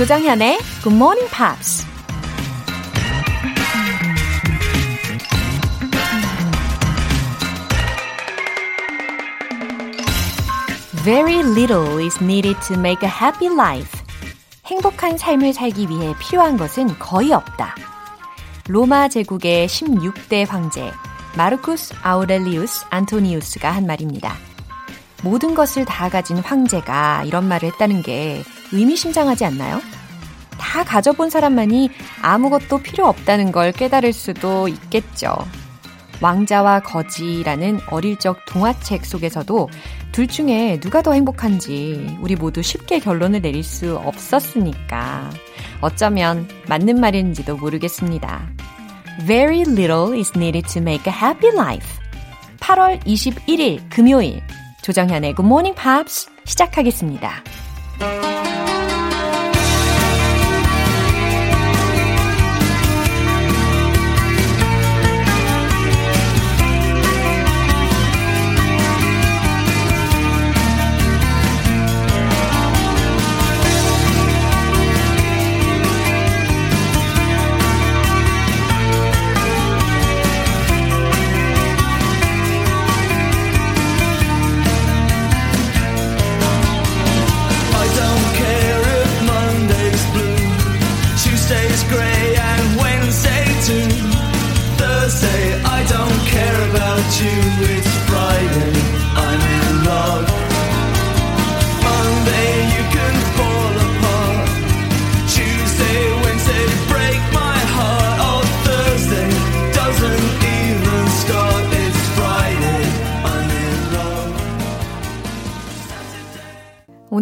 조정현의 Good Morning Pops. Very little is needed to make a happy life. 행복한 삶을 살기 위해 필요한 것은 거의 없다. 로마 제국의 16대 황제 마르쿠스 아우렐리우스 안토니우스가 한 말입니다. 모든 것을 다 가진 황제가 이런 말을 했다는 게 의미심장하지 않나요? 다 가져본 사람만이 아무것도 필요 없다는 걸 깨달을 수도 있겠죠. 왕자와 거지라는 어릴 적 동화책 속에서도 둘 중에 누가 더 행복한지 우리 모두 쉽게 결론을 내릴 수 없었으니까 어쩌면 맞는 말인지도 모르겠습니다. Very little is needed to make a happy life. 8월 21일 금요일 조정현의 Good Morning Pops 시작하겠습니다.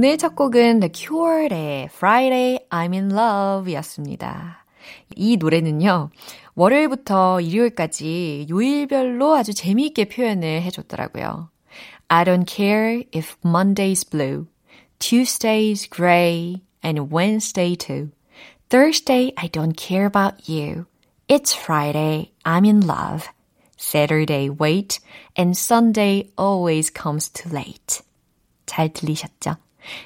오늘 첫 곡은 The Cure의 Friday I'm in Love 였습니다. 이 노래는요, 월요일부터 일요일까지 요일별로 아주 재미있게 표현을 해줬더라고요. I don't care if Monday's blue, Tuesday's gray, and Wednesday too. Thursday, I don't care about you. It's Friday, I'm in love. Saturday, wait, and Sunday always comes too late. 잘 들리셨죠?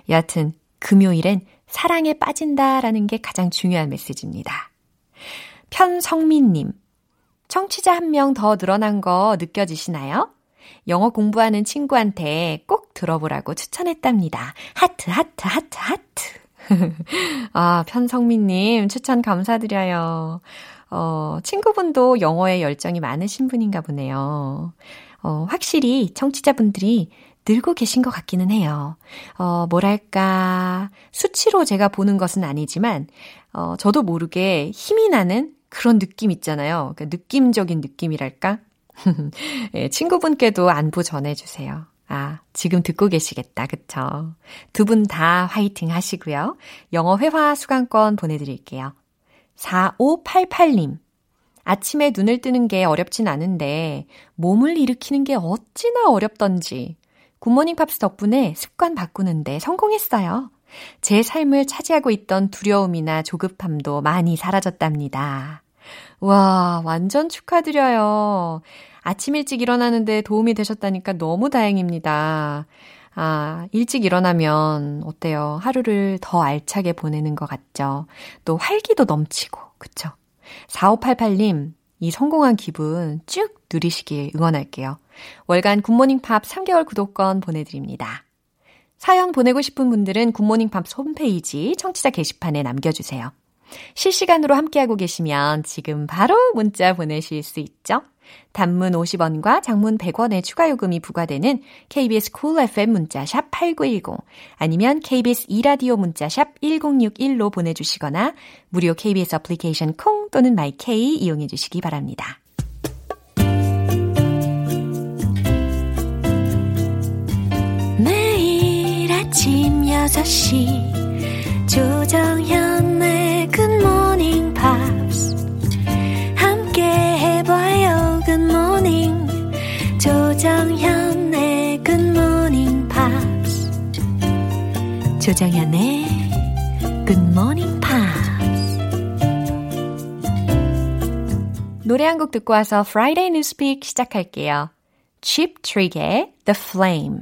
여하튼 금요일엔 사랑에 빠진다라는 게 가장 중요한 메시지입니다. 편성민님, 청취자 한 명 더 늘어난 거 느껴지시나요? 영어 공부하는 친구한테 꼭 들어보라고 추천했답니다. 하트, 하트, 하트, 하트. 아, 편성민님, 추천 감사드려요. 어, 친구분도 영어에 열정이 많으신 분인가 보네요. 어, 확실히 청취자분들이 늘고 계신 것 같기는 해요. 어, 뭐랄까, 수치로 제가 보는 것은 아니지만, 어, 저도 모르게 힘이 나는 그런 느낌 있잖아요. 그 느낌적인 느낌이랄까? 예, 친구분께도 안부 전해주세요. 아, 지금 듣고 계시겠다. 그쵸? 두 분 다 화이팅 하시고요. 영어 회화 수강권 보내드릴게요. 4588님. 아침에 눈을 뜨는 게 어렵진 않은데 몸을 일으키는 게 어찌나 어렵던지 굿모닝 팝스 덕분에 습관 바꾸는데 성공했어요. 제 삶을 차지하고 있던 두려움이나 조급함도 많이 사라졌답니다. 와, 완전 축하드려요. 아침 일찍 일어나는데 도움이 되셨다니까 너무 다행입니다. 아, 일찍 일어나면 어때요? 하루를 더 알차게 보내는 것 같죠? 또 활기도 넘치고, 그쵸? 4588님, 이 성공한 기분 쭉 누리시길 응원할게요. 월간 굿모닝 팝 3개월 구독권 보내드립니다. 사연 보내고 싶은 분들은 굿모닝 팝 홈페이지 청취자 게시판에 남겨주세요. 실시간으로 함께하고 계시면 지금 바로 문자 보내실 수 있죠? 단문 50원과 장문 100원의 추가 요금이 부과되는 KBS Cool FM 문자샵 8910 아니면 KBS 2라디오 문자샵 1061로 보내주시거나 무료 KBS 애플리케이션 콩 또는 My K 이용해 주시기 바랍니다. 5시. 조정현의 굿모닝 팝스 함께 해봐요 good morning 조정현의 굿모닝 팝스 조정현의 굿모닝 팝스 노래 한 곡 듣고 와서 Friday 뉴스 pick 시작할게요. Cheap Trick의 The Flame.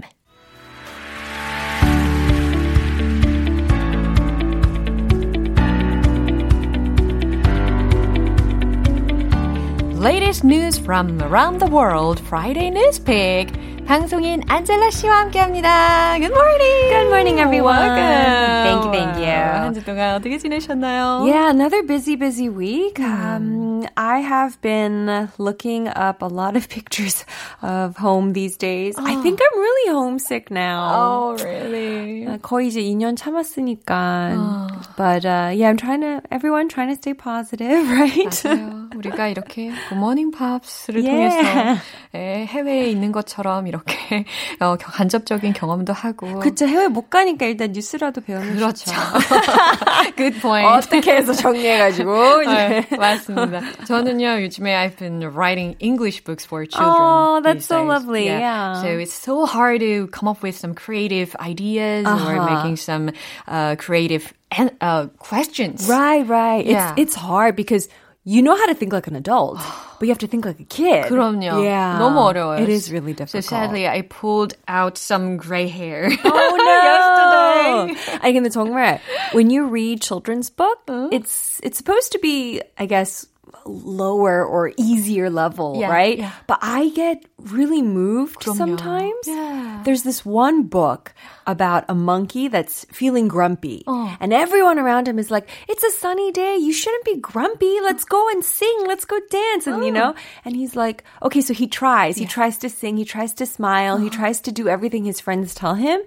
Latest news from around the world Friday Newspick. 방송인 안젤라 씨와 함께합니다. Good morning. Good morning, everyone. Welcome. Thank you, thank you. 한 주 동안 어떻게 지내셨나요? Yeah, another busy, busy week. Um, I have been looking up a lot of pictures of home these days. I think I'm really homesick now. Oh, really? 아, 거의 이제 2년 참았으니까. But uh, yeah, I'm trying to, everyone trying to stay positive, right? 맞아요. 우리가 이렇게 굿모닝 팝스를 Yeah. 통해서 예, 해외에 있는 것처럼 이렇게 어, 간접적인 경험도 하고 그쵸, 해외 못 가니까 일단 뉴스라도 배우는 그렇죠. Good point. 어떻게 해서 정리해가지고. 네, 맞습니다. 저는요, 요즘에 I've been writing English books for children. Oh, that's so days. lovely, yeah. So it's so hard to come up with some creative ideas or Uh-huh. making some uh, creative an- uh, questions. Right, right. Yeah. It's it's hard because you know how to think like an adult, but you have to think like a kid. 그럼요. Yeah. 너무 어려워요. It is really So difficult. sadly, I pulled out some gray hair. Oh no! Yesterday. 아니 근데 정말 when you read children's book, it's it's supposed to be, I guess, lower or easier level, Yeah, right? yeah. But I get really moved 그럼요. sometimes. Yeah. There's this one book about a monkey that's feeling grumpy. Oh. And everyone around him is like, it's a sunny day. You shouldn't be grumpy. Let's go and sing. Let's go dance. And, Oh. you know, and he's like, okay, so he tries. He tries to sing. He tries to smile. Uh-huh. He tries to do everything his friends tell him,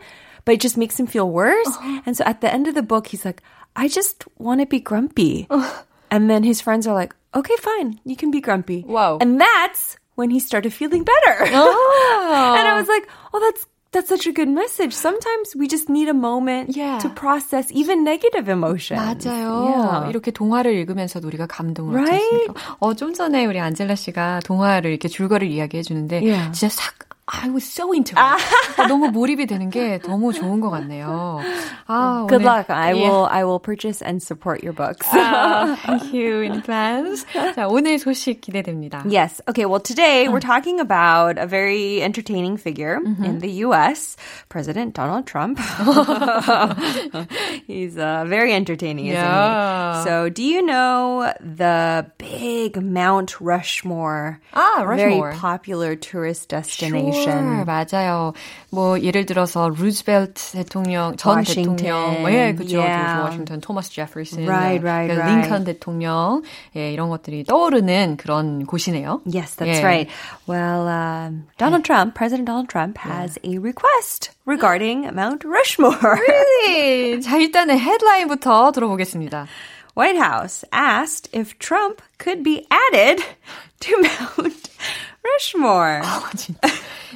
but it just makes him feel worse. Uh-huh. And so at the end of the book, he's like, I just want to be grumpy. And then his friends are like, okay, fine. You can be grumpy. Wow. And that's when he started feeling better. Oh. And I was like, oh, that's that's such a good message. Sometimes we just need a moment Yeah. to process even negative emotions. 맞아요. Yeah. 이렇게 동화를 읽으면서도 우리가 감동을 Right? 받지 않습니까? 어, 좀 전에 우리 안젤라 씨가 동화를 이렇게 줄거리를 이야기해 주는데 Yeah. 진짜 싹 I was so into it. 어, 너무 몰입이 되는 게 너무 좋은 것 같네요. 아, Good 오늘- luck. I Yeah. will I will purchase and support your books. 아, thank you in advance. 자, 오늘 소식 기대됩니다. Yes. Okay. Well, today we're talking about a very entertaining figure in the U.S., President Donald Trump. He's uh, very entertaining, isn't Yeah. he? So, do you know the big Mount Rushmore? Ah, Very Rushmore. popular tourist Sure, Sure. Destination. 맞아요. 뭐 예를 들어서 루즈벨트 대통령, 전 Washington. 대통령, 예, 그죠. Yeah. 워싱턴, 토마스 제퍼슨, Right, 네, right, 그 right. 링컨 대통령, 예, 이런 것들이 떠오르는 그런 곳이네요. Yes, that's 예. right. Well, um, Donald Trump, President Donald Trump, has a request regarding Mount Rushmore. 네, 자 일단은 헤드라인부터 들어보겠습니다. White House asked if Trump could be added to Mount Rushmore. 진짜.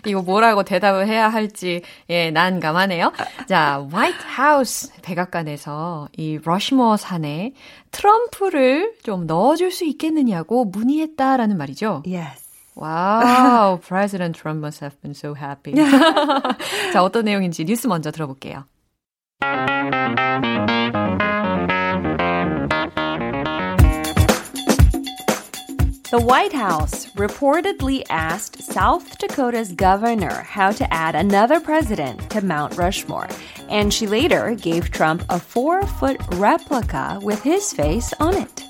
이거 뭐라고 대답을 해야 할지 예 난감하네요. 자, White House 백악관에서 이 러시머 산에 트럼프를 좀 넣어줄 수 있겠느냐고 문의했다라는 말이죠. Yes. Wow, President Trump must have been so happy. 자, 어떤 내용인지 뉴스 먼저 들어볼게요. The White House reportedly asked South Dakota's governor how to add another president to Mount Rushmore, and she later gave Trump a four foot replica with his face on it.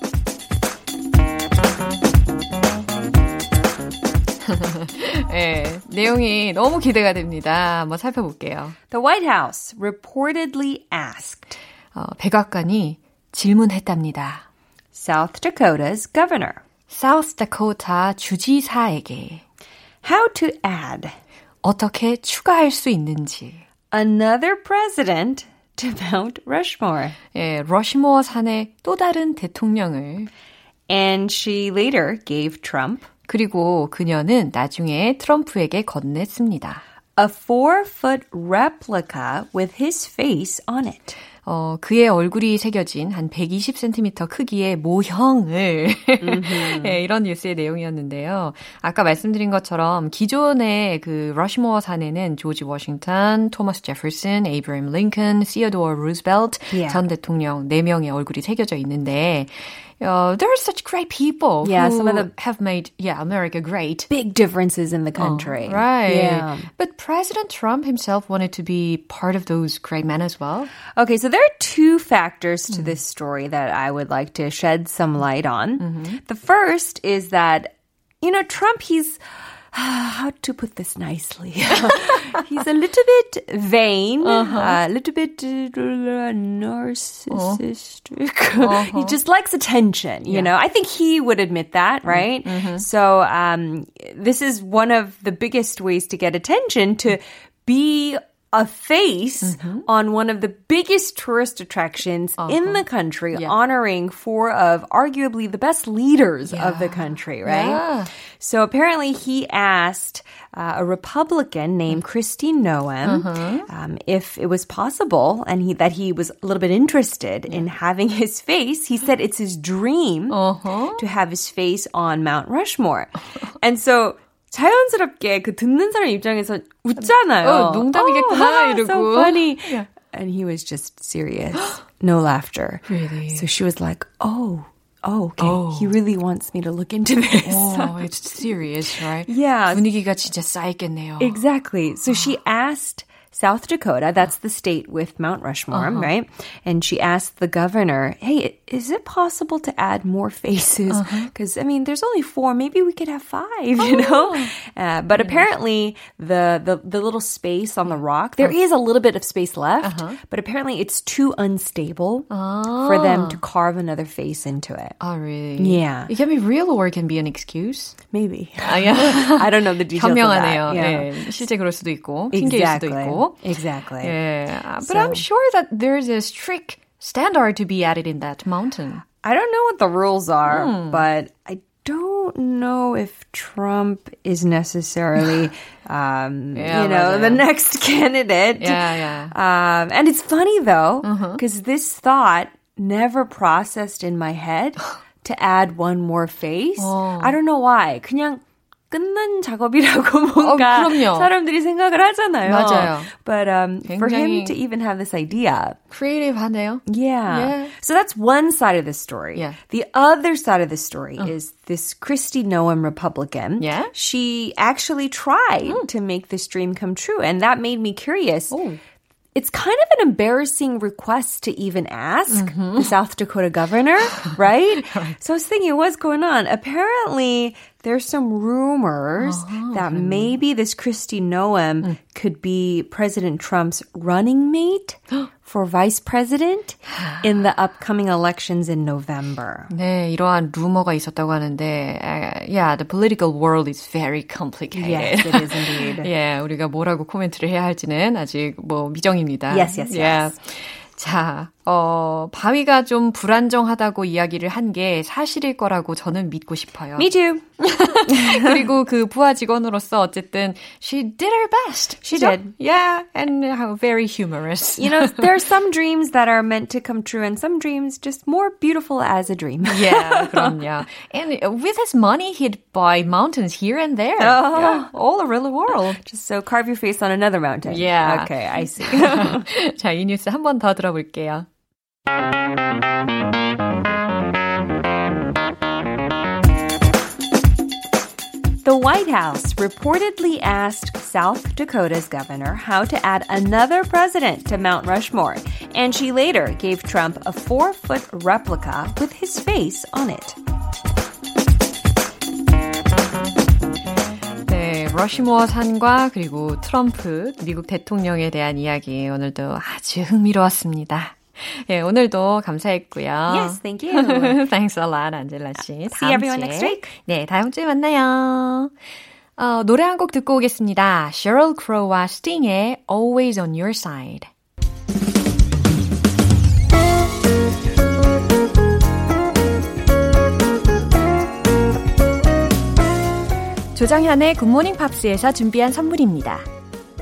예, 내용이 너무 기대가 됩니다. 한번 살펴볼게요. The White House reportedly asked 어, 백악관이 질문했답니다. South Dakota's governor South Dakota 주지사에게 how to add 어떻게 추가할 수 있는지. another president to Mount Rushmore. 예, 러시모어 산의 또 다른 대통령을 And she later gave Trump 그리고 그녀는 나중에 트럼프에게 건넸습니다. a four foot replica with his face on it. 어, 그의 얼굴이 새겨진 한 120cm 크기의 모형을 예, 이런 뉴스의 내용이었는데요. 아까 말씀드린 것처럼 기존의 그 러시모어 산에는 조지 워싱턴, 토마스 제퍼슨, 에이브라임 링컨, 시어도어 루즈벨트. 전 대통령 4명의 얼굴이 새겨져 있는데 uh, there are such great people Yeah, who some of the- have made yeah, America great. Big differences in the country. Oh, right. Yeah. But President Trump himself wanted to be part of those great men as well. Okay, so there are two factors to this story that I would like to shed some light on. The first is that you know, Trump, he's, how to put this nicely? He's a little bit vain, uh-huh. a little bit uh, narcissistic. Uh-huh. he just likes attention, you yeah. know. I think he would admit that, mm-hmm. right? Mm-hmm. So um, this is one of the biggest ways to get attention to be a face mm-hmm. on one of the biggest tourist attractions uh-huh. in the country, yeah. honoring four of arguably the best leaders yeah. of the country, right? Yeah. So apparently he asked uh, a Republican named Christine Noem uh-huh. um, if it was possible and he, that he was a little bit interested in having his face. He said it's his dream uh-huh. to have his face on Mount Rushmore. and so 자연스럽게 그 듣는 사람 입장에서 웃잖아요. 어, 농담이겠구나 oh, 이러고. So funny. Yeah. And he was just serious. no laughter. Really? So she was like, "Oh, oh, okay. Oh. He really wants me to look into this." Oh, it's serious, right? Yeah. 분위기가 진짜 쌓였겠네요. Exactly. So she asked South Dakota, that's the state with Mount Rushmore, uh-huh. right? And she asked the governor, hey, is it possible to add more faces? Because, uh-huh. I mean, there's only four. Maybe we could have five, oh. you know? Uh, but yeah. apparently, the, the, the little space on the rock, there uh-huh. is a little bit of space left, uh-huh. but apparently it's too unstable for them to ah. carve another face into it. Oh, really? Yeah. It can be real or it can be an excuse. Maybe. 아, yeah. I don't know the details 현명하네요. of that. Yeah. 네. 실제 그럴 수도 있고, 핑계일 exactly. 수도 있고. Exactly. Yeah. But so, I'm sure that there's a strict standard to be added in that mountain. I don't know what the rules are, hmm. but I don't know if Trump is necessarily, um, yeah, you know, the next candidate. Yeah, yeah. Um, and it's funny though, because uh-huh. this thought never processed in my head to add one more face. Oh. I don't know why. 그냥 끝난 작업이라고 뭔가 어, 사람들이 생각을 하잖아요. 맞아요. But um, for him to even have this idea. creative하네요. Yeah. yeah. So that's one side of the story. Yeah. The other side of the story uh. is this Kristi Noem Republican. Yeah. She actually tried mm. to make this dream come true. And that made me curious. Oh it's kind of an embarrassing request to even ask mm-hmm. the South Dakota governor, right? right? So I was thinking, what's going on? Apparently, there's some rumors uh-huh. that maybe this Kristi Noem mm. could be President Trump's running mate for vice president in the upcoming elections in November. 네, 이러한 루머가 있었다고 하는데, uh, yeah, the political world is very complicated. Yes, it is indeed. yeah, 우리가 뭐라고 코멘트를 해야 할지는 아직 뭐 미정입니다. Yes, yes, yes. Yeah. 자, 어, 바위가 좀 불안정하다고 이야기를 한 게 사실일 거라고 저는 믿고 싶어요. Me too. 그리고 그 부하 직원으로서 어쨌든 she did her best. She did. Yeah, and how very humorous. You know, there are some dreams that are meant to come true and some dreams just more beautiful as a dream. yeah, 그럼요. And with his money, he'd buy mountains here and there. Oh. Yeah, all around the world. Just so carve your face on another mountain. Yeah. Okay, I see. 자, 이 뉴스 한 번 더 들어볼게요. The White House reportedly asked South Dakota's governor how to add another president to Mount Rushmore, and she later gave Trump a four foot replica with his face on it. 네, 러시모어 산과 그리고 트럼프 미국 대통령에 대한 이야기 오늘도 아주 흥미로웠습니다. 예, 오늘도 감사했고요. Yes, thank you. Thanks a lot, 씨. See everyone next week. 네, 다음 주에 만나요. 어, 노래 한 곡 듣고 오겠습니다. Sheryl Crow와 Sting의 Always on Your Side. 조정현의 굿모닝 팝스에서 준비한 선물입니다.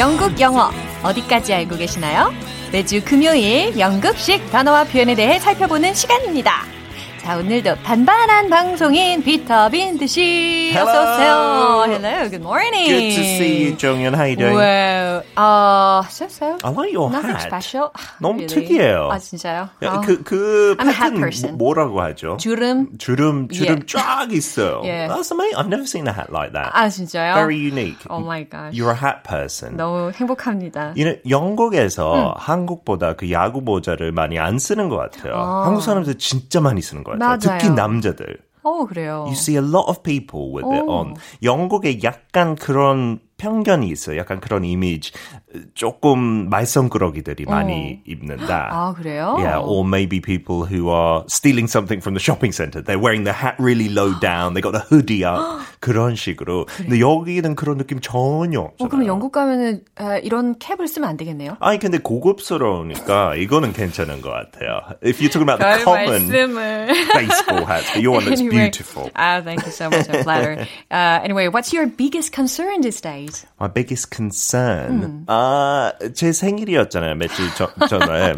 영국 영어 어디까지 알고 계시나요? 매주 금요일 영국식 단어와 표현에 대해 살펴보는 시간입니다. 자, 오늘도 반반한 방송인 비타빈드 씨. Hello. 어서 오세요. Hello, good morning. Good to see you, 정연. How you doing? Well, uh, so so. I like your Nothing hat. special. 너무 Really? 특이해요. 아, 진짜요? 야, 어. 그, 그 I'm a hat person. 뭐라고 하죠? 주름. 주름, 주름 Yeah. 쫙 있어요. Yeah. That's amazing. I've never seen a hat like that. 아, 진짜요? Very unique. Oh my gosh. You're a hat person. 너무 행복합니다. You know, 영국에서 한국보다 그 야구 모자를 많이 안 쓰는 것 같아요. 한국 사람들 진짜 많이 쓰는 것 같아요. 맞아요. 특히 남자들. 어, 그래요. You see a lot of people with it 오. on. 영국에 약간 그런 편견이 있어요. 약간 그런 이미지. 조금 말썽꾸러기들이 많이 입는다. 아, 그래요? Yeah, or maybe people who are stealing something from the shopping center. They're wearing the hat really low down. They got the hoodie up. 그런 식으로. 근데 여기는 그런 느낌 전혀 없잖아요. 어, 그럼 영국 가면은 아, 이런 캡을 쓰면 안 되겠네요? 아니 근데 고급스러우니까 이거는 괜찮은 것 같아요. If you're talking about the 별 common 말씀을. baseball hats, but your one looks Anyway. beautiful. Ah, thank you so much. I'm flattered. Uh, anyway, what's your biggest concern these days? My biggest concern. 아, 제 생일이었잖아요. 며칠 전, 전에.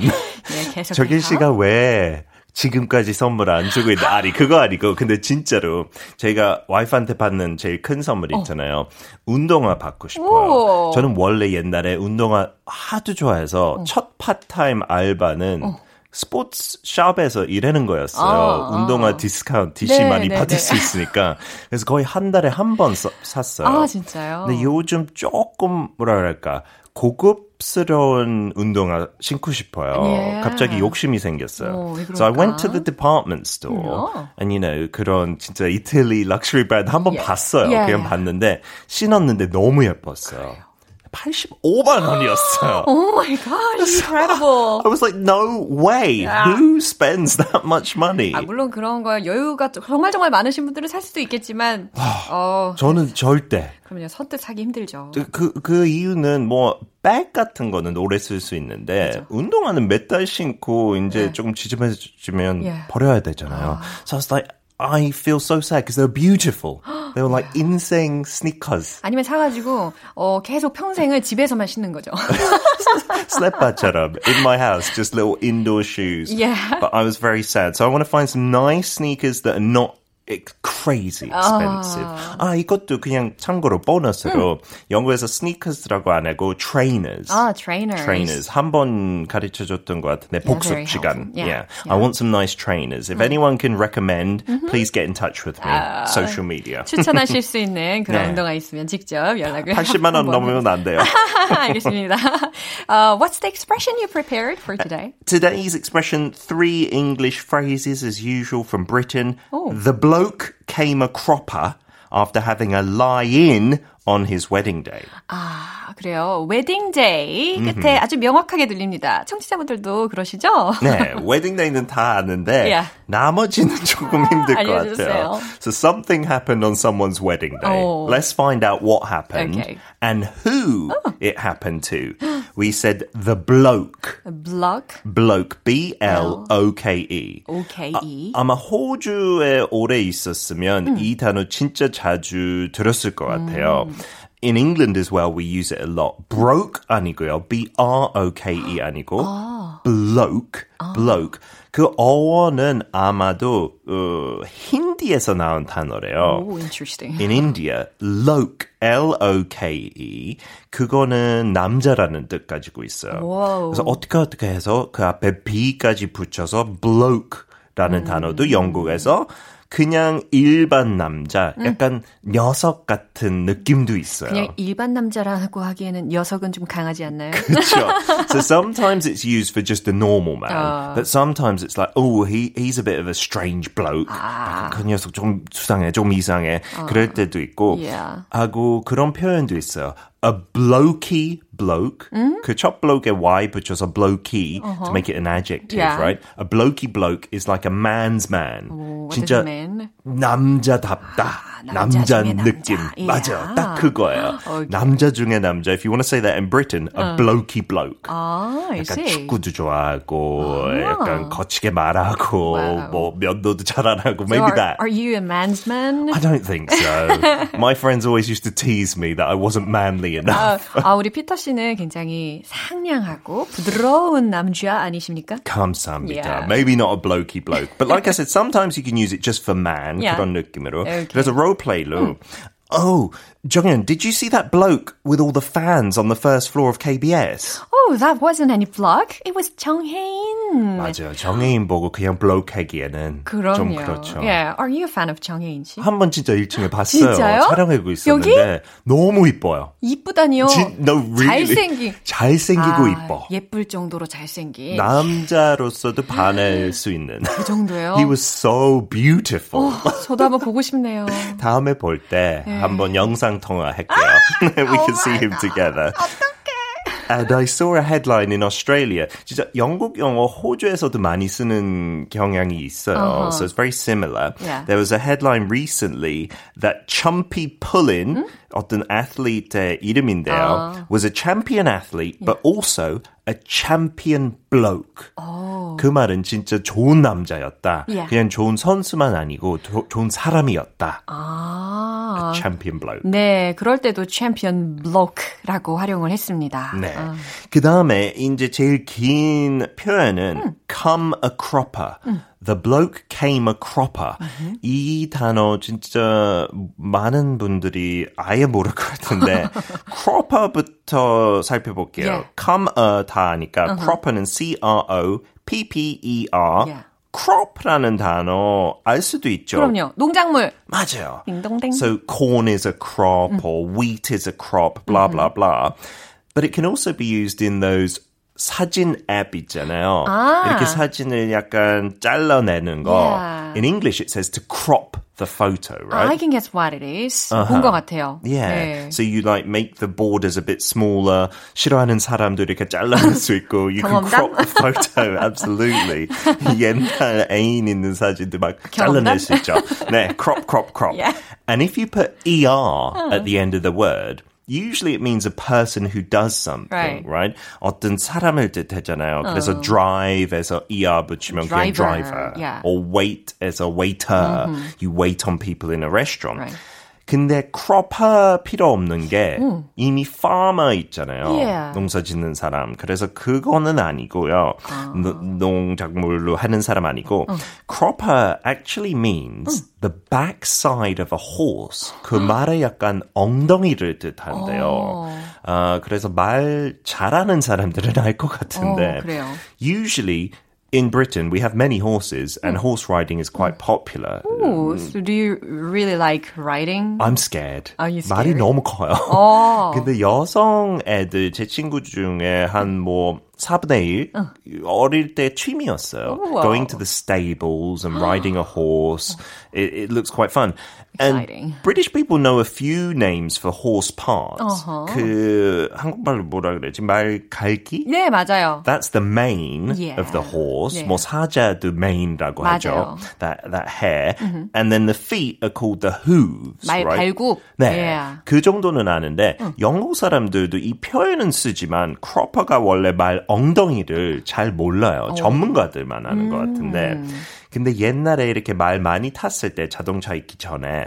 네, 정길 씨가 왜 지금까지 선물 안 주고 있나? 아니, 그거 아니고. 근데 진짜로 제가 와이프한테 받는 제일 큰 선물 있잖아요. 운동화 받고 싶어요. 오. 저는 원래 옛날에 운동화 하도 좋아해서 첫 파타임 알바는 스포츠 shop에서 일하는 거였어요. 아, 운동화 디스카운트 DC 네, 많이 네, 받을 네. 수 있으니까. 그래서 거의 한 달에 한 번 샀어요. 아, 진짜요? 근데 요즘 조금 뭐라 그럴까 고급스러운 운동화 신고 싶어요. 예. 갑자기 욕심이 생겼어요. 오, 왜 so I went to the department store 음. and you know 그런 진짜 이탈리 럭셔리 브랜드 한번 예. 봤어요. 예. 그냥 봤는데 신었는데 너무 예뻤어요. 85만 원이었어요. Oh my gosh, incredible. I was like, no way. Who spends that much money? 아, 물론 그런 거 여유가 정말 정말 많으신 분들은 살 수도 있겠지만, 어, 저는 절대. 그럼요, 선뜻 사기 힘들죠. 그, 그 이유는 뭐, 백 같은 거는 오래 쓸 수 있는데, 운동화는 몇 달 신고, 이제 네. 조금 지저분해지면 예. 버려야 되잖아요. So I was like, I feel so sad because they're beautiful. They were like insane sneakers. 아니면 사가지고, 어, 계속 평생을 집에서만 신는 거죠. Slipper처럼 in my house, just little indoor shoes. Yeah. But I was very sad. So I want to find some nice sneakers that are not ex- crazy expensive. 아, 이것도 그냥 참고로 보너스로 영어에서 sneakers라고 안 하고 trainers. 아, trainers. trainers 한 번 가르쳐 줬던 것 같은데 Yeah, 복습 very 시간. helpful. Yeah, Yeah. yeah. I want some nice trainers. If anyone can recommend, please get in touch with me. Social media. 추천하실 수 있는 그런 네. 운동화 있으면 직접 연락을 80만 원 한번. 넘으면 안 돼요. 알겠습니다. Uh, what's the expression you prepared for today? Today's expression, three English phrases as usual from Britain. The bloke came a cropper after having a lie-in on his wedding day. Ah. 아, 그래요. 웨딩데이 끝에 아주 명확하게 들립니다. 청취자분들도 그러시죠? 네, 웨딩 데이는 다 아는데 Yeah. 나머지는 조금 힘들 것 알려주세요. 같아요. So something happened on someone's wedding day. 어. Let's find out what happened Okay. and who it happened to. We said the bloke. block, bloke. B L O K E. O-K-E. 아마 호주에 오래 있었으면 이 단어 진짜 자주 들었을 것 같아요. In England as well, we use it a lot. Broke 아니고요. B-R-O-K-E 아니고 bloke, bloke. 그 어원은 아마도 어, 힌디에서 나온 단어래요. Oh, interesting. In India, loke, L-O-K-E, 그거는 남자라는 뜻 가지고 있어요. 와우. 그래서 어떻게 어떻게 해서 그 앞에 B까지 붙여서 bloke라는 단어도 영국에서 그냥 일반 남자, 약간 녀석 같은 느낌도 있어요. 그냥 일반 남자라고 하기에는 녀석은 좀 강하지 않나요? Sure. So sometimes it's used for just a normal man, 어. but sometimes it's like, oh, he he's a bit of a strange bloke. 약간 그 녀석 좀 수상해, 좀 이상해. 그럴 때도 있고, Yeah. 하고 그런 표현도 있어요. A blokey bloke. 그 첫 bloke에 y 붙여서 blokey to make it an adjective, Yeah. right? A blokey bloke is like a man's man. what does 진짜 it mean? 남자답다. 남자 남자 중에 느낌. 남자. 맞아. Yeah. 딱 그거예요. Okay. 남자 중에 남자. If you want to say that in Britain, a blokey bloke. 아, I 약간 see. 축구도 좋아하고, 약간 거치게 말하고, Wow. 뭐 면도도 잘 안 하고, So maybe are, that. Are you a man's man? I don't think so. My friends always used to tease me that I wasn't manly quickly enough. 아, 아, 우리 피터 씨는 굉장히 상냥하고 부드러운 남자 아니십니까? 감사합니다. Yeah. Maybe not a blokey bloke, but like I said, sometimes you can use it just for man. Yeah. 그런 느낌으로. Okay. There's a role play, Lou. Oh, Jonghyun, did you see that bloke with all the fans on the first floor of KBS? Oh, that wasn't any vlog. It was 정혜인. 맞아요. 정혜인 보고 그냥 bloke 하기에는 그럼요. 좀 그렇죠. Yeah. Are you a fan of 정혜인 씨? 한 번 진짜 1층에 봤어요. 진짜요? 촬영하고 있었는데 너무 이뻐요. 이쁘다니요. 진, no, really. 잘생긴. 잘생기고 아, 이뻐. 예쁠 정도로 잘생긴. 남자로서도 반할 수 있는. 그 정도요? He was so beautiful. 저도 한번 보고 싶네요. 다음에 볼 때 한번 영상 통화할게요. We can see him together. And I saw a headline in Australia. 진짜 영국 영어 호주에서도 많이 쓰는 경향이 있어요. So it's very similar. Yeah. There was a headline recently that Chumpy Pullin, 어떤 athlete의 이름인데요, was a champion athlete, but also a champion bloke. 그 말은 진짜 좋은 남자였다. Yeah. 그냥 좋은 선수만 아니고 도- 좋은 사람이었다. 아. champion bloke. 네, 그럴 때도 챔피언 블로크라고 활용을 했습니다. 네. 아. 그 다음에 이제 제일 긴 표현은 come a cropper. The bloke came a cropper. 이 단어 진짜 많은 분들이 아예 모를 것 같은데 cropper부터 살펴볼게요. Yeah. come a 다 아니까 cropper는 C R O P P E R. Yeah. crop라는 단어 알 수도 있죠. 그럼요. 농작물. 맞아요. 딩동댕. So corn is a crop or wheat is a crop, blah, blah, blah. But it can also be used in those 사진 앱 있잖아요. 아. 이렇게 사진을 약간 잘라내는 거. Yeah. In English it says to crop the photo, right? I can guess what it is. 본 것 같아요. Yeah. 네. So you like make the borders a bit smaller. 싫어하는 사람도 이렇게 잘라낼 수 있고. You can 경험담? crop the photo. Absolutely. 옛날 애인 있는 사진도 막 잘라낼 경험담? 수 있죠. 네, crop, crop, crop. Yeah. And if you put ER at the end of the word, Usually it means a person who does something, Right. right? 어떤 사람을 뜻하잖아요. 그래서 drive에서 er 붙이면 그냥 Driver, driver. yeah. Or wait에서 waiter. You wait on people in a restaurant. Right. 근데 크롭할 필요 없는 게 이미 farmer 있잖아요. Yeah. 농사 짓는 사람. 그래서 그거는 아니고요. 노- 농작물로 하는 사람 아니고 cropper actually means the backside of a horse. 그 말에 약간 엉덩이를 뜻한대요. 아, 그래서 말 잘하는 사람들은 알 것 같은데 어, usually in Britain we have many horses and horse riding is quite popular. Ooh, so do you really like riding? I'm scared. Are you 말이 scared? 너무 커요. 어. 근데 여성 애들 제 친구 중에 한 뭐 4분의 1 어릴 때 취미였어요. 우와. Going to the stables and riding a horse. It, it looks quite fun. Exciting. And British people know a few names for horse parts. 그 한국말로 뭐라 그러지? 말 갈기? 네, 맞아요. That's the mane Yeah. of the horse. Yeah. 뭐 사자도 mane라고 하죠. 맞아요. That that hair. And then the feet are called the hooves. 말 right? 발굽. 네. Yeah. 그 정도는 아는데 영국 사람들도 이 표현은 쓰지만 크로퍼가 원래 말 엉덩이를 잘 몰라요. 전문가들만 아는 것 같은데. 근데 옛날에 이렇게 말 많이 탔을 때 자동차 있기 전에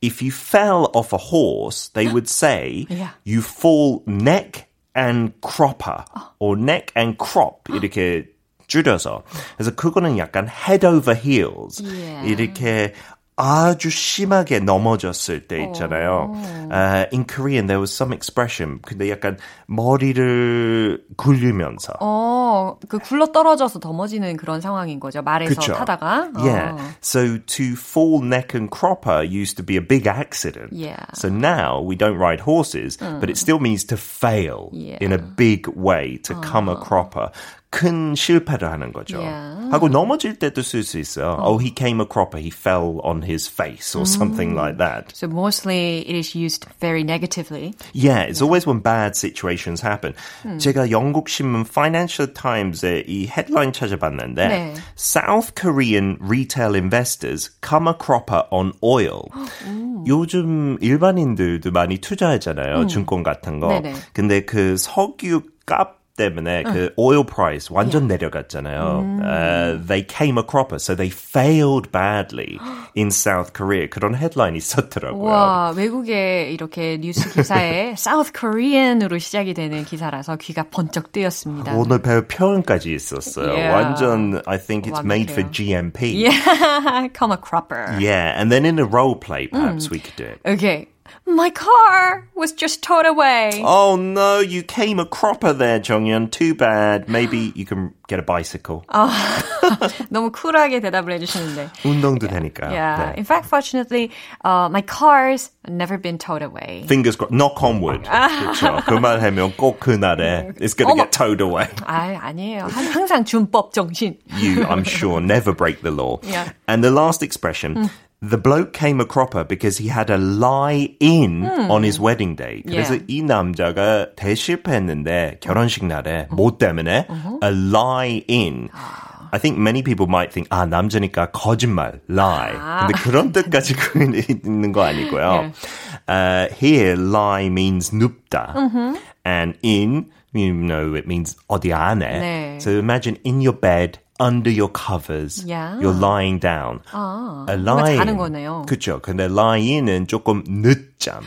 if you fell off a horse, they would say Yeah. you fall neck and cropper or neck and crop 이렇게 줄여서 그래서 그거는 약간 head over heels Yeah. 이렇게 아주 심하게 넘어졌을 때 있잖아요. Uh, in Korean there was some expression. 근데 약간 머리를 굴리면서. 어, 그 굴러 떨어져서 넘어지는 그런 상황인 거죠. 말에서 그쵸. 타다가. Yeah. 어. So to fall neck and cropper used to be a big accident. Yeah. So now we don't ride horses, but it still means to fail Yeah. in a big way, to come a cropper. 큰 실패를 하는 거죠. Yeah. 하고 넘어질 때도 쓸 수 있어요. Oh, he came a cropper. He fell on his face or something like that. So mostly it is used very negatively. Yeah, it's always when bad situations happen. 제가 영국 신문 Financial Times에 이 헤드라인 찾아봤는데 네. South Korean retail investors come a cropper on oil. 요즘 일반인들도 많이 투자하잖아요. 증권 같은 거. 네네. 근데 그 석유 값 때문에 그 oil price 완전 내려갔잖아요. Uh, they came a cropper, so they failed badly in South Korea. 그런 헤드라인이 있었더라고요. 와, 외국에 이렇게 뉴스 기사에 South Korean으로 시작이 되는 기사라서 귀가 번쩍 뜨였습니다. 오늘 배울 표현까지 있었어요. Yeah. 완전, I think it's made for 완벽해요. GMP. Yeah, come a cropper. Yeah, and then in a role play, perhaps we could do it. Okay. My car was just towed away. Oh no, you came a cropper there, Jonghyun. Too bad. Maybe you can get a bicycle. 너무 쿨하게 대답을 해주시는데. 운동도 되니까. Yeah. 네. In fact, fortunately, uh, my car's never been towed away. Fingers crossed. Knock on wood. 그렇죠. 그말 하면 꼭 그날에 it's going to 어머. get towed away. 아, 아니에요. 한- 항상 준법 정신. You, I'm sure, never break the law. Yeah. And the last expression. The bloke came a cropper because he had a lie in on his wedding day. 그래서 Yeah. 이 남자가 대실패했는데 결혼식 날에 뭐 때문에 a lie in. I think many people might think 아 남자니까 거짓말 lie. 근데 그런 뜻까지 있는 거 아니고요. Uh, here lie means 눕다, and in you know it means 어디 안에. 네. So imagine in your bed. Under your covers, Yeah. you're lying down. 아, a 뭔가 lie. 자는 거네요. 그렇죠. 근데 lie는 조금 늦잠.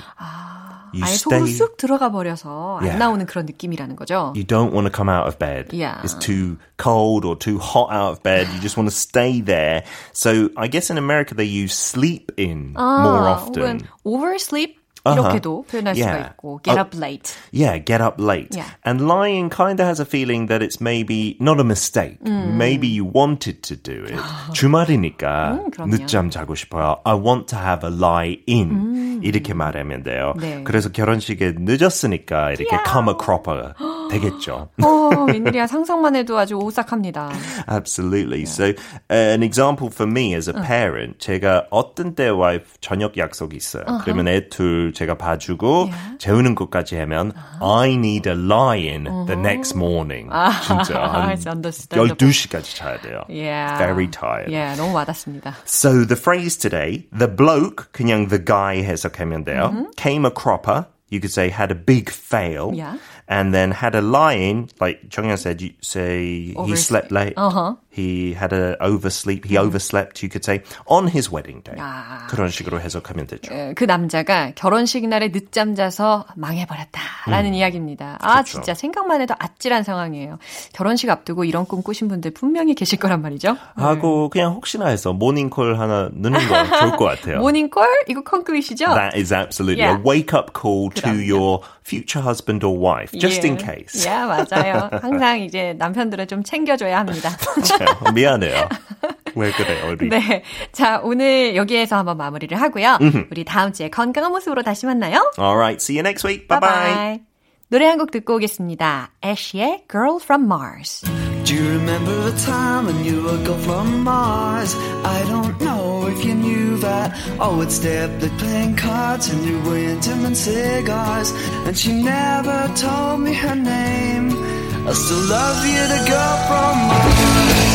you 아예 stay. 속으로 쑥 들어가 버려서 Yeah. 안 나오는 그런 느낌이라는 거죠. You don't want to come out of bed. Yeah. It's too cold or too hot out of bed. You just want to stay there. So I guess in America they use sleep in more 아, often. 혹은 oversleep Uh-huh. 이렇게도 표현할 수가 Yeah. 있고 get 어, up late. Yeah, get up late. Yeah. And lying kind of has a feeling that it's maybe not a mistake. Maybe you wanted to do it. 주말이니까 그럼요. 늦잠 자고 싶어요. I want to have a lie in. 이렇게 말하면 돼요. 네. 그래서 결혼식에 늦었으니까 이렇게 come a cropper 되겠죠. 어, 웬일이야 상상만 해도 아주 오싹합니다. Absolutely. So uh, an example for me as a parent, 제가 어떤 때와 저녁 약속이 있어요. 그러면 애둘 제가 봐주고 재우는 것까지 하면 I need a lie-in the next morning. 진짜 한 It's understandable. 12시까지 자야 돼요. Yeah. Very tired. Yeah, 너무 와닿습니다. So the phrase today, the bloke, 그냥 the guy 해석하면 돼요. Came a cropper. You could say had a big fail. Yeah. And then had a lie-in, like Jonghyun said, you say he Oversleep. slept late. Uh-huh. He had a oversleep. He overslept, you could say, on his wedding day. 아. 그런 식으로 해석하면 되죠. 에, 그 남자가 결혼식 날에 늦잠 자서 망해버렸다라는 이야기입니다. 아 그렇죠. 진짜 생각만 해도 아찔한 상황이에요. 결혼식 앞두고 이런 꿈 꾸신 분들 분명히 계실 거란 말이죠. 하고 그냥 혹시나 해서 모닝콜 하나 넣는 거 좋을 것 같아요. 모닝콜 이거 콩글리시죠? That is absolutely Yeah. a wake-up call to 그럼요. your future husband or wife, just in case. 예, 맞아요. 항상 이제 남편들은 좀 챙겨줘야 합니다. 미안해요. 왜 그래요, 우리? 네. 자, 오늘 여기에서 한번 마무리를 하고요. 우리 다음 주에 건강한 모습으로 다시 만나요. Alright, see you next week. Bye-bye. 바이바이. 노래 한 곡 듣고 오겠습니다. 애쉬의 Girl from Mars. Do you remember the time when you were girl from Mars? I don't know if you knew that. I would stay up playing cards and you were intimate cigars. And she never told me her name. I still love you, the girl from Mars.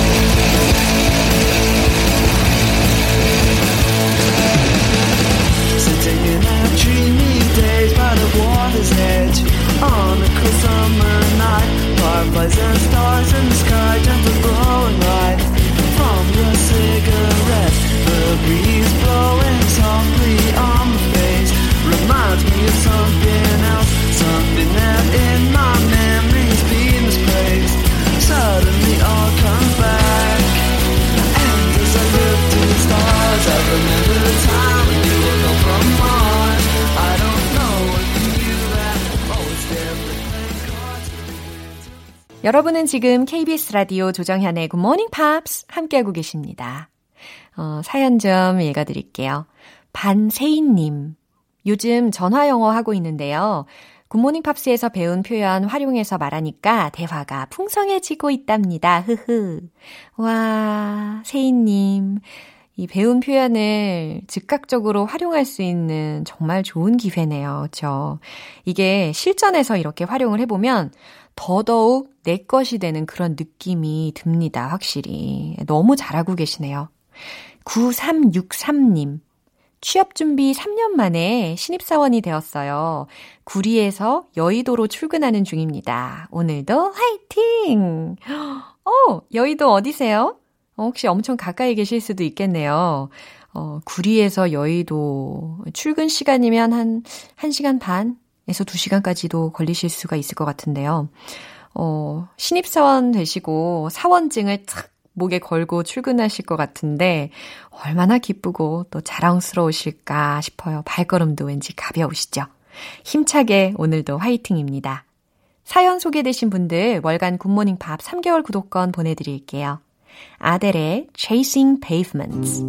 Sitting in our dreamy days by the water's edge On a cool summer night Fireflies and stars in the sky Gentle glowing light. From your cigarette The breeze blowing softly on my face. Reminds me of something else Something that in my memories been misplaced. Suddenly all comes back. And as I look to the stars, I remember the time 여러분은 지금 KBS 라디오 조정현의 Good Morning Pops 함께하고 계십니다. 어, 사연 좀 읽어드릴게요. 반세인님. 요즘 전화 영어 하고 있는데요. 굿모닝 팝스에서 배운 표현 활용해서 말하니까 대화가 풍성해지고 있답니다. 흐흐. 와, 세인님. 이 배운 표현을 즉각적으로 활용할 수 있는 정말 좋은 기회네요. 그렇죠? 이게 실전에서 이렇게 활용을 해보면 더더욱 내 것이 되는 그런 느낌이 듭니다. 확실히. 너무 잘하고 계시네요. 9363님. 취업 준비 3년 만에 신입사원이 되었어요. 구리에서 여의도로 출근하는 중입니다. 오늘도 화이팅! 어, 여의도 어디세요? 어, 혹시 엄청 가까이 계실 수도 있겠네요. 어, 구리에서 여의도 출근 시간이면 한 1시간 반 에서 2시간까지도 걸리실 수가 있을 것 같은데요. 어, 신입사원 되시고 사원증을 탁 목에 걸고 출근하실 것 같은데 얼마나 기쁘고 또 자랑스러우실까 싶어요. 발걸음도 왠지 가벼우시죠? 힘차게 오늘도 화이팅입니다. 사연 소개되신 분들 월간 굿모닝 밥 3개월 구독권 보내드릴게요. 아델의 Chasing Pavements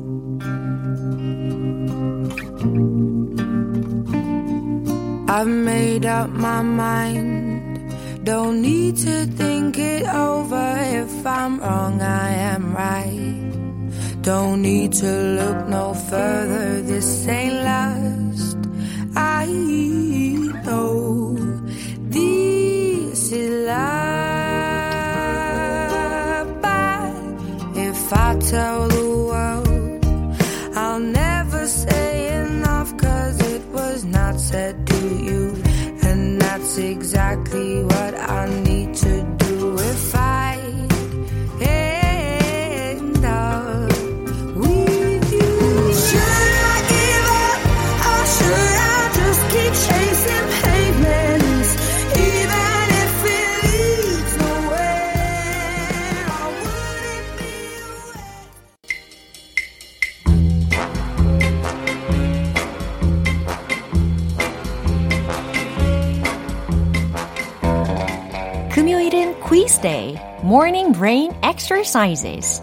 I've made up my mind. Don't need to think it over. If I'm wrong, I am right. Don't need to look no further. This ain't last I know this is love. But if I tell the world I'll never say enough Cause it was not said exactly what I need 금요일은 quiz day, morning brain exercises.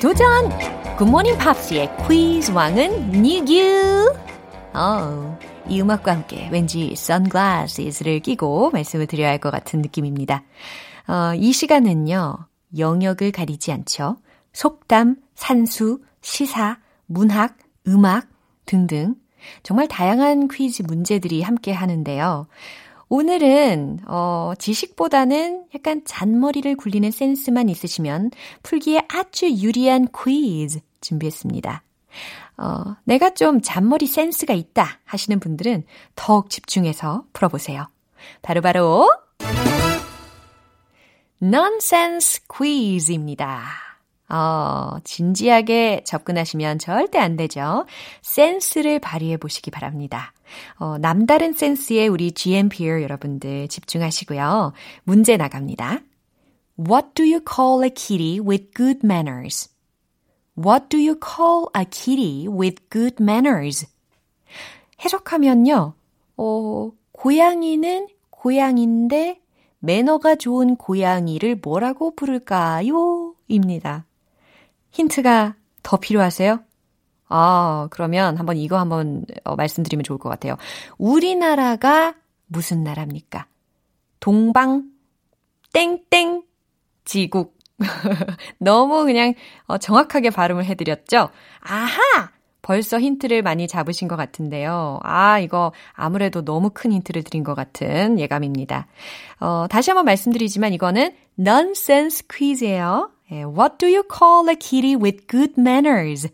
도전! 굿모닝 팝스의 퀴즈 왕은 니규! 어, 이 음악과 함께 왠지 sunglasses를 끼고 말씀을 드려야 할 것 같은 느낌입니다. 어, 이 시간은요, 영역을 가리지 않죠. 속담, 산수, 시사, 문학, 음악 등등 정말 다양한 퀴즈 문제들이 함께 하는데요. 오늘은 어, 지식보다는 약간 잔머리를 굴리는 센스만 있으시면 풀기에 아주 유리한 퀴즈 준비했습니다. 어, 내가 좀 잔머리 센스가 있다 하시는 분들은 더욱 집중해서 풀어보세요. 바로바로 nonsense quiz입니다. 어, 진지하게 접근하시면 절대 안 되죠. 센스를 발휘해 보시기 바랍니다. 어, 남다른 센스에 우리 GMPR 여러분들 집중하시고요. 문제 나갑니다. What do you call a kitty with good manners? What do you call a kitty with good manners? 해석하면요, 어, 고양이는 고양인데 매너가 좋은 고양이를 뭐라고 부를까요? 입니다. 힌트가 더 필요하세요? 아, 그러면 한번 이거 한번 어, 말씀드리면 좋을 것 같아요. 우리나라가 무슨 나라입니까? 동방, 땡땡, 지국. 너무 그냥 어, 정확하게 발음을 해드렸죠? 아하! 벌써 힌트를 많이 잡으신 것 같은데요. 아, 이거 아무래도 너무 큰 힌트를 드린 것 같은 예감입니다. 어, 다시 한번 말씀드리지만 이거는 nonsense 퀴즈예요. 예, What do you call a kitty with good manners?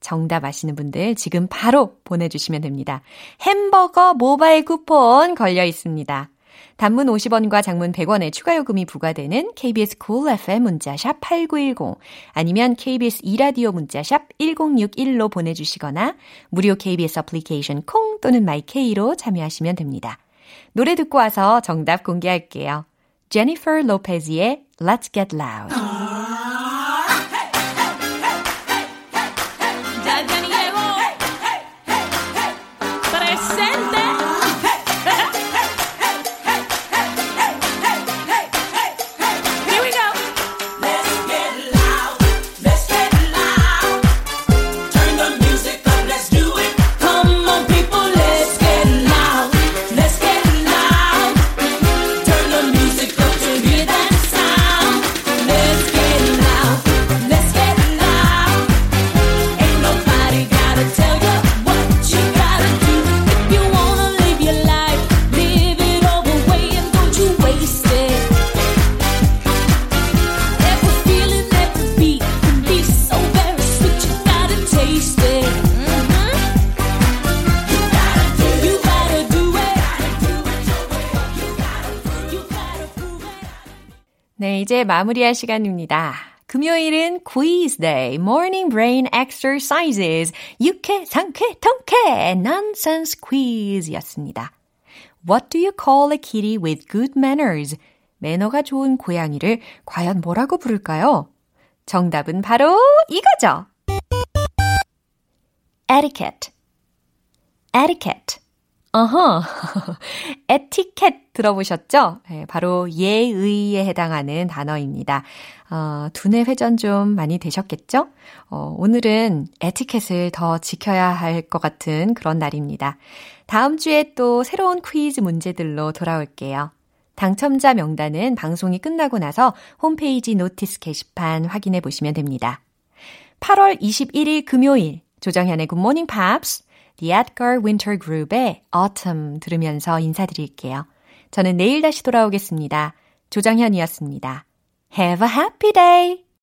정답 아시는 분들 지금 바로 보내주시면 됩니다. 햄버거 모바일 쿠폰 걸려 있습니다. 단문 50원과 장문 100원의 추가 요금이 부과되는 KBS cool FM 문자샵 8910 아니면 KBS 이라디오 문자샵 1061로 보내주시거나 무료 KBS 애플리케이션 콩 또는 마이케이로 참여하시면 됩니다. 노래 듣고 와서 정답 공개할게요. 제니퍼 로페즈의 Let's Get Loud. 네, 이제 마무리할 시간입니다. 금요일은 quiz day, morning brain exercises, 유쾌, 상쾌, 통쾌, nonsense quiz였습니다. What do you call a kitty with good manners? 매너가 좋은 고양이를 과연 뭐라고 부를까요? 정답은 바로 이거죠. etiquette. etiquette. 어허. 에티켓 들어보셨죠? 네, 바로 예의에 해당하는 단어입니다. 어, 두뇌 회전 좀 많이 되셨겠죠? 어, 오늘은 에티켓을 더 지켜야 할 것 같은 그런 날입니다. 다음 주에 또 새로운 퀴즈 문제들로 돌아올게요. 당첨자 명단은 방송이 끝나고 나서 홈페이지 notice 게시판 확인해 보시면 됩니다. 8월 21일 금요일 조정현의 Morning Pops The Edgar Winter Group의 Autumn 들으면서 인사드릴게요. 저는 내일 다시 돌아오겠습니다. 조정현이었습니다. Have a happy day!